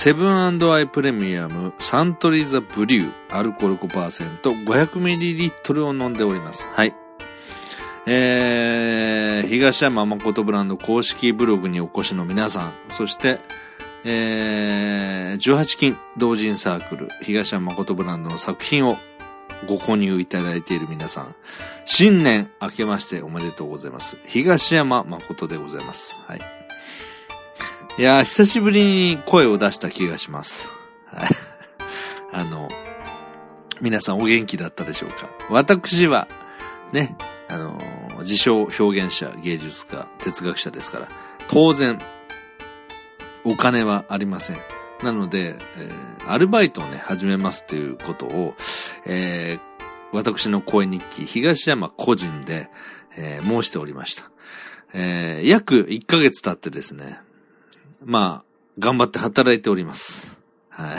セブンアイプレミアムサントリーザブリューアルコール5%、500ml を飲んでおります。はい。えー、東山誠ブランド公式ブログにお越しの皆さん、そして、えー、18金同人サークル、東山誠ブランドの作品をご購入いただいている皆さん、新年明けましておめでとうございます。東山誠でございます。はい。いやー、久しぶりに声を出した気がします。あの、皆さんお元気だったでしょうか？私は、ね、あの、自称表現者、芸術家、哲学者ですから、当然、お金はありません。なので、えー、アルバイトをね、始めますということを、えー、私の声日記、東山個人で、えー、申しておりました。えー、約1ヶ月経ってですね、まあ、頑張って働いております。はい。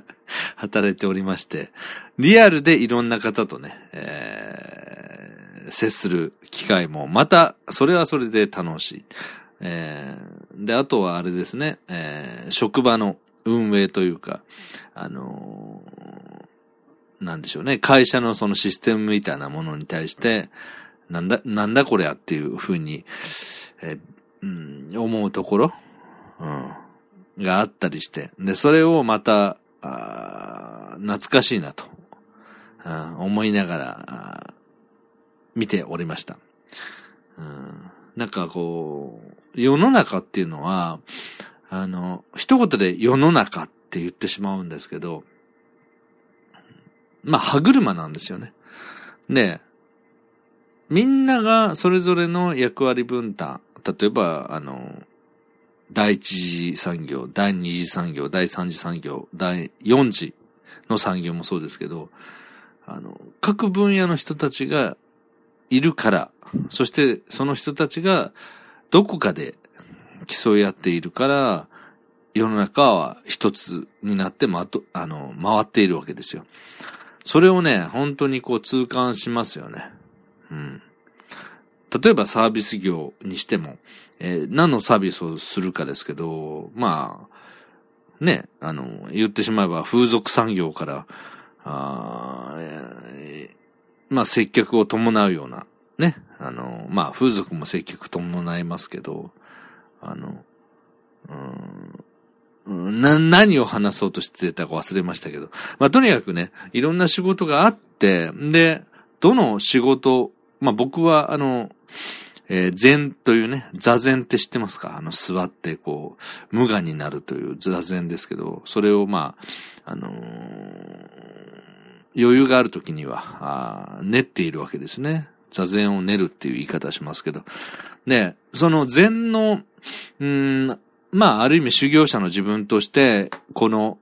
働いておりまして、リアルでいろんな方とね、えー、接する機会も、また、それはそれで楽しい。えー、で、あとはあれですね、えー、職場の運営というか、あのー、なんでしょうね、会社のそのシステムみたいなものに対して、なんだ、なんだこれやっていうふうに、えー、うん、思うところ、うん、があったりして、で、それをまた、あ懐かしいなと、うん思いながら、見ておりました。うん、なんかこう、世の中っていうのは、あの、一言で世の中って言ってしまうんですけど、まあ、歯車なんですよね。で、みんながそれぞれの役割分担、例えば、あの、第一次産業、第二次産業、第三次産業、第四次の産業もそうですけど、あの、各分野の人たちがいるから、そしてその人たちがどこかで競い合っているから、世の中は一つになってまと、あの、回っているわけですよ。それをね、本当にこう痛感しますよね。うん。例えばサービス業にしても、えー、何のサービスをするかですけど、まあ、ね、あの、言ってしまえば風俗産業から、あえー、まあ接客を伴うような、ね、あの、まあ風俗も接客伴いますけど、あの、うん、な、何を話そうとしてたか忘れましたけど。まあ、とにかくね、いろんな仕事があって、で、どの仕事、まあ、僕は、あの、えー、禅というね、座禅って知ってますか？あの、座ってこう、無我になるという座禅ですけど、それをまあ、あのー、余裕がある時には、あ練っているわけですね。座禅を練るっていう言い方しますけど。で、その禅の、うん、まあ、ある意味修行者の自分として、この、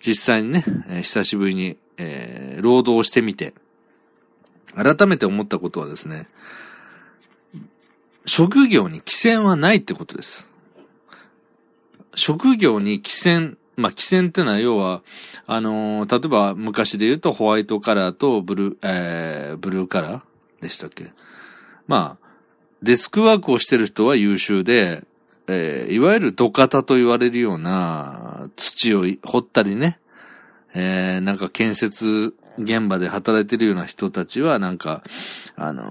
実際にね、えー、久しぶりに、えー、労働してみて、改めて思ったことはですね、職業に寄せはないってことです。職業に寄せ、まあ、寄せっていうのは要は、あのー、例えば昔で言うとホワイトカラーとブルー、えー、ブルーカラーでしたっけまあ、デスクワークをしてる人は優秀で、えー、いわゆる土方と言われるような土を掘ったりね、えー、なんか建設現場で働いてるような人たちはなんか、あの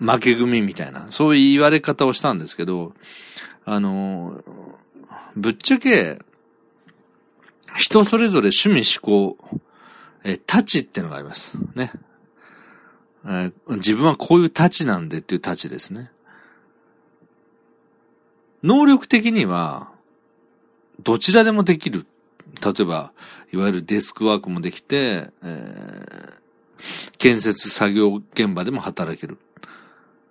ー、負け組みたいな、そういう言われ方をしたんですけど、あのー、ぶっちゃけ、人それぞれ趣味思考、えー、タチってのがあります。ね。え、自分はこういうタチなんでっていうタチですね。能力的には、どちらでもできる。例えば、いわゆるデスクワークもできて、えー、建設作業現場でも働ける。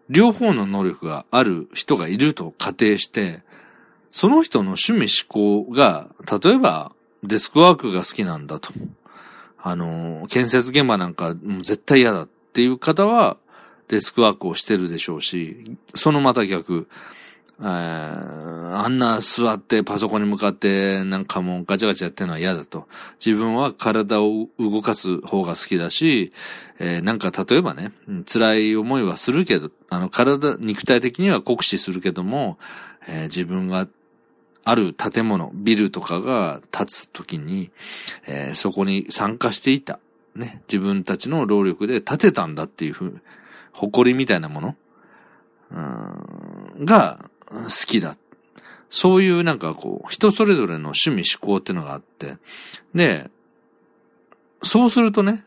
両方の能力がある人がいると仮定して、その人の趣味思考が、例えばデスクワークが好きなんだと。あの、建設現場なんかもう絶対嫌だっていう方はデスクワークをしてるでしょうし、そのまた逆、あんな座ってパソコンに向かってなんかもうガチャガチャやってるのは嫌だと。自分は体を動かす方が好きだし、えー、なんか例えばね、辛い思いはするけど、あの体、肉体的には酷使するけども、えー、自分がある建物、ビルとかが建つときに、えー、そこに参加していた。ね。自分たちの労力で建てたんだっていうふう、誇りみたいなもの、うん、が好きだ。そういうなんかこう、人それぞれの趣味思考っていうのがあって、で、そうするとね、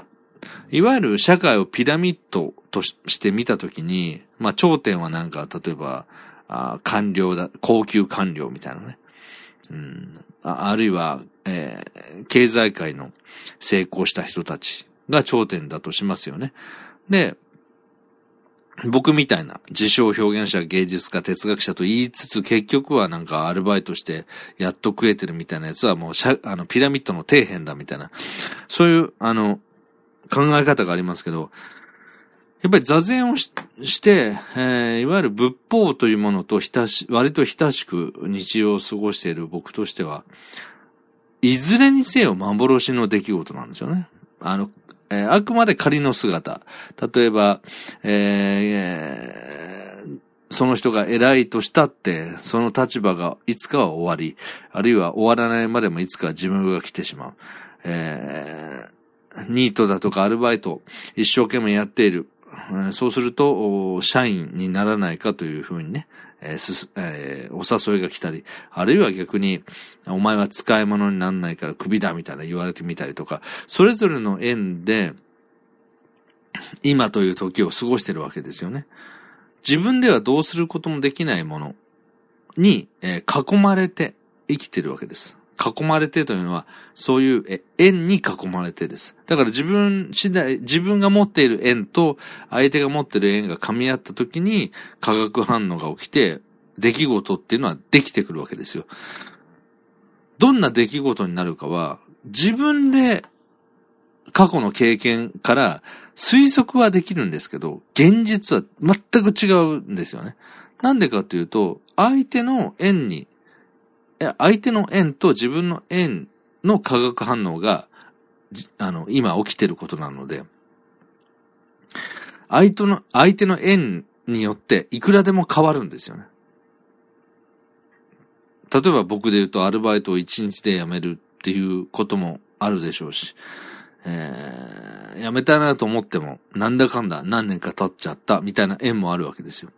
いわゆる社会をピラミッドとして見たときに、まあ頂点はなんか、例えば、あ官僚だ、高級官僚みたいなね。うん、ああるいは、えー、経済界の成功した人たちが頂点だとしますよね。で、僕みたいな自称表現者、芸術家、哲学者と言いつつ、結局はなんかアルバイトしてやっと食えてるみたいなやつはもうあの、ピラミッドの底辺だみたいな、そういう、あの、考え方がありますけど、やっぱり座禅をしして、えー、いわゆる仏法というものと親し、割と親しく日常を過ごしている僕としては、いずれにせよ幻の出来事なんですよね。あの、え、あくまで仮の姿。例えば、えー、その人が偉いとしたって、その立場がいつかは終わり、あるいは終わらないまでもいつか自分が来てしまう。えー、ニートだとかアルバイト、一生懸命やっている。そうすると、社員にならないかというふうにね、えーすえー、お誘いが来たり、あるいは逆に、お前は使い物になんないから首だみたいな言われてみたりとか、それぞれの縁で、今という時を過ごしてるわけですよね。自分ではどうすることもできないものに、えー、囲まれて生きてるわけです。囲まれてというのは、そういう縁に囲まれてです。だから自分次第、自分が持っている縁と相手が持っている縁が噛み合った時に化学反応が起きて、出来事っていうのはできてくるわけですよ。どんな出来事になるかは、自分で過去の経験から推測はできるんですけど、現実は全く違うんですよね。なんでかというと、相手の縁に相手の円と自分の円の化学反応が、あの、今起きてることなので、相手の、相手の円によっていくらでも変わるんですよね。例えば僕で言うとアルバイトを1日で辞めるっていうこともあるでしょうし、えー、辞めたいなと思っても、なんだかんだ何年か経っちゃったみたいな縁もあるわけですよ。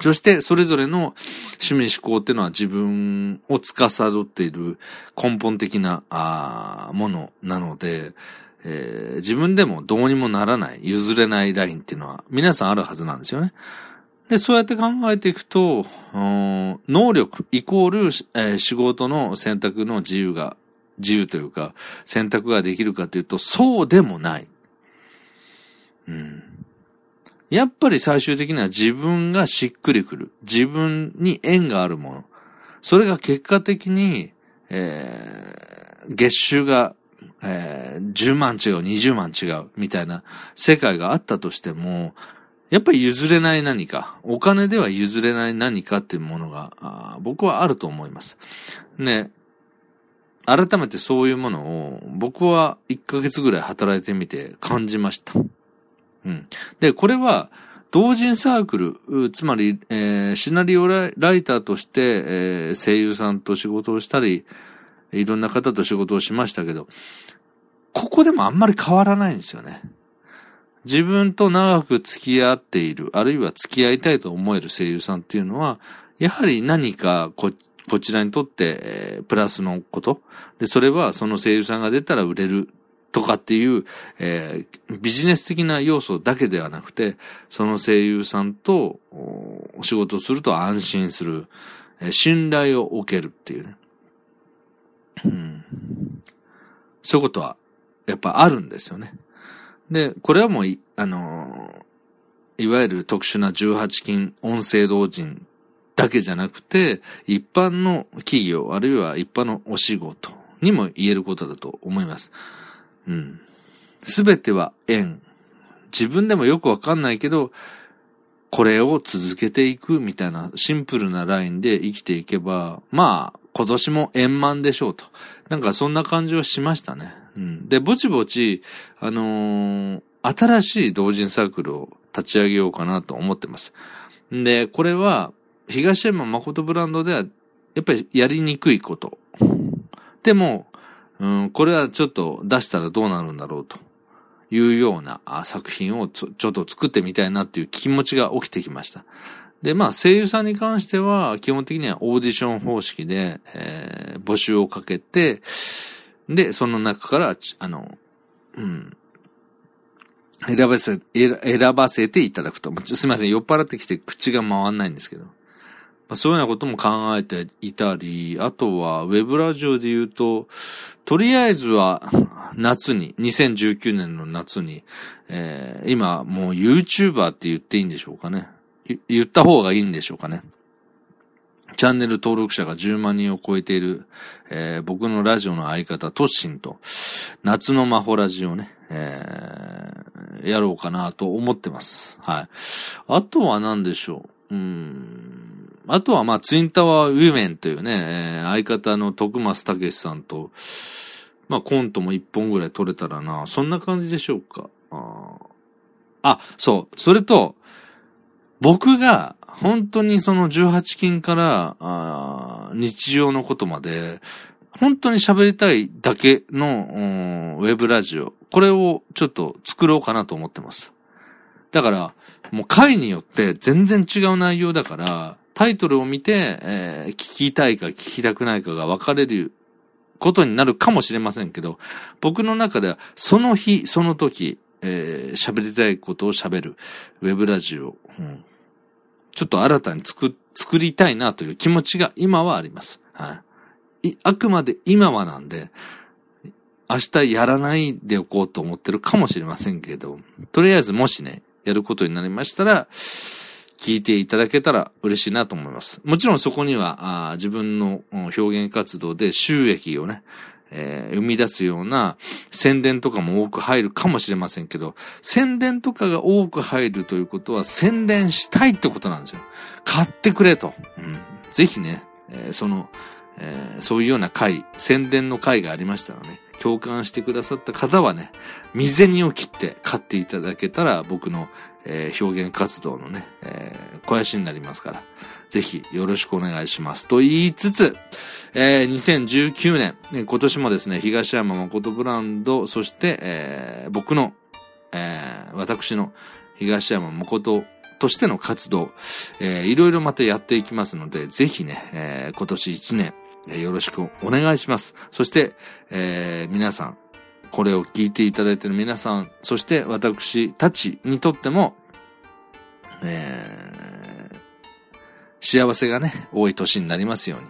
そして、それぞれの趣味思考っていうのは自分を司っている根本的な、あものなので、えー、自分でもどうにもならない、譲れないラインっていうのは皆さんあるはずなんですよね。で、そうやって考えていくと、能力イコール、えー、仕事の選択の自由が、自由というか、選択ができるかというと、そうでもない。うん。やっぱり最終的には自分がしっくりくる。自分に縁があるもの。それが結果的に、えー、月収が、えー、10万違う、20万違う、みたいな世界があったとしても、やっぱり譲れない何か、お金では譲れない何かっていうものが、僕はあると思います。ね、改めてそういうものを僕は1ヶ月ぐらい働いてみて感じました。うん。で、これは、同人サークル、つまり、えー、シナリオライターとして、えー、声優さんと仕事をしたり、いろんな方と仕事をしましたけど、ここでもあんまり変わらないんですよね。自分と長く付き合っている、あるいは付き合いたいと思える声優さんっていうのは、やはり何かこ、こちらにとって、えー、プラスのこと。で、それはその声優さんが出たら売れるとかっていう、えー、ビジネス的な要素だけではなくて、その声優さんとお仕事すると安心する、えー、信頼を受けるっていうね。うん、そういうことは、やっぱあるんですよね。で、これはもう、あのー、いわゆる特殊な18金音声同人だけじゃなくて、一般の企業、あるいは一般のお仕事にも言えることだと思います。うん。すべては縁。自分でもよくわかんないけど、これを続けていくみたいなシンプルなラインで生きていけば、まあ、今年も円満でしょうと。なんかそんな感じはしましたね。うん。で、ぼちぼち、あのー、新しい同人サークルを立ち上げようかなと思ってます。で、これは、東山誠ブランドではやっぱりやりにくいこと。でも、うん、これはちょっと出したらどうなるんだろうというような作品をちょちょっと作ってみたいなっていう気持ちが起きてきました。で、まあ声優さんに関しては基本的にはオーディション方式で、えー、募集をかけて、で、その中から、あの、うん、選ばせ、選ばせていただくと。すみません、酔っ払ってきて口が回んないんですけど。ま、そういうようなことも考えていたり、あとは、ウェブラジオで言うと、とりあえずは、夏に、2019年の夏に、えー、今、もう YouTuber って言っていいんでしょうかね。言った方がいいんでしょうかね。チャンネル登録者が10万人を超えている、えー、僕のラジオの相方、トッシンと、夏の魔法ラジオね、えー、やろうかなと思ってます。はい。あとは何でしょう？うん。あとはまあ、ツインタワーウィメンというね、えー、相方の徳松武さんと、まあ、コントも一本ぐらい撮れたらな。そんな感じでしょうか。ああ、そう。それと、僕が本当にその18金から日常のことまで、本当に喋りたいだけのウェブラジオ。これをちょっと作ろうかなと思ってます。だから、もう回によって全然違う内容だから、タイトルを見て、えー、聞きたいか聞きたくないかが分かれることになるかもしれませんけど、僕の中ではその日、その時、えー、喋りたいことを喋るウェブラジオ、うん、ちょっと新たに作、作りたいなという気持ちが今はあります。はい。あくまで今はなんで、明日やらないでおこうと思ってるかもしれませんけど、とりあえずもしね、やることになりましたら、聞いていただけたら嬉しいなと思います。もちろんそこには、あ自分の表現活動で収益をね、えー、生み出すような宣伝とかも多く入るかもしれませんけど、宣伝とかが多く入るということは宣伝したいってことなんですよ。買ってくれと。うん、ぜひね、えー、その、えー、そういうような会、宣伝の会がありましたらね、共感してくださった方はね、未銭を切って買っていただけたら僕の、えー、表現活動のね、えー、肥やしになりますから、ぜひよろしくお願いします。と言いつつ、えー、2019年、今年もですね、東山誠ブランド、そして、えー、僕の、えー、私の東山誠としての活動、えー、いろいろまたやっていきますので、ぜひね、えー、今年1年、よろしくお願いします。そして、えー、皆さん、これを聞いていただいている皆さん、そして私たちにとっても、えー幸せがね、多い年になりますように、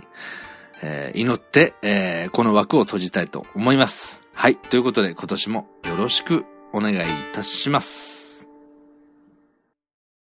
えー、祈って、えー、この枠を閉じたいと思います。はい。ということで今年もよろしくお願いいたします。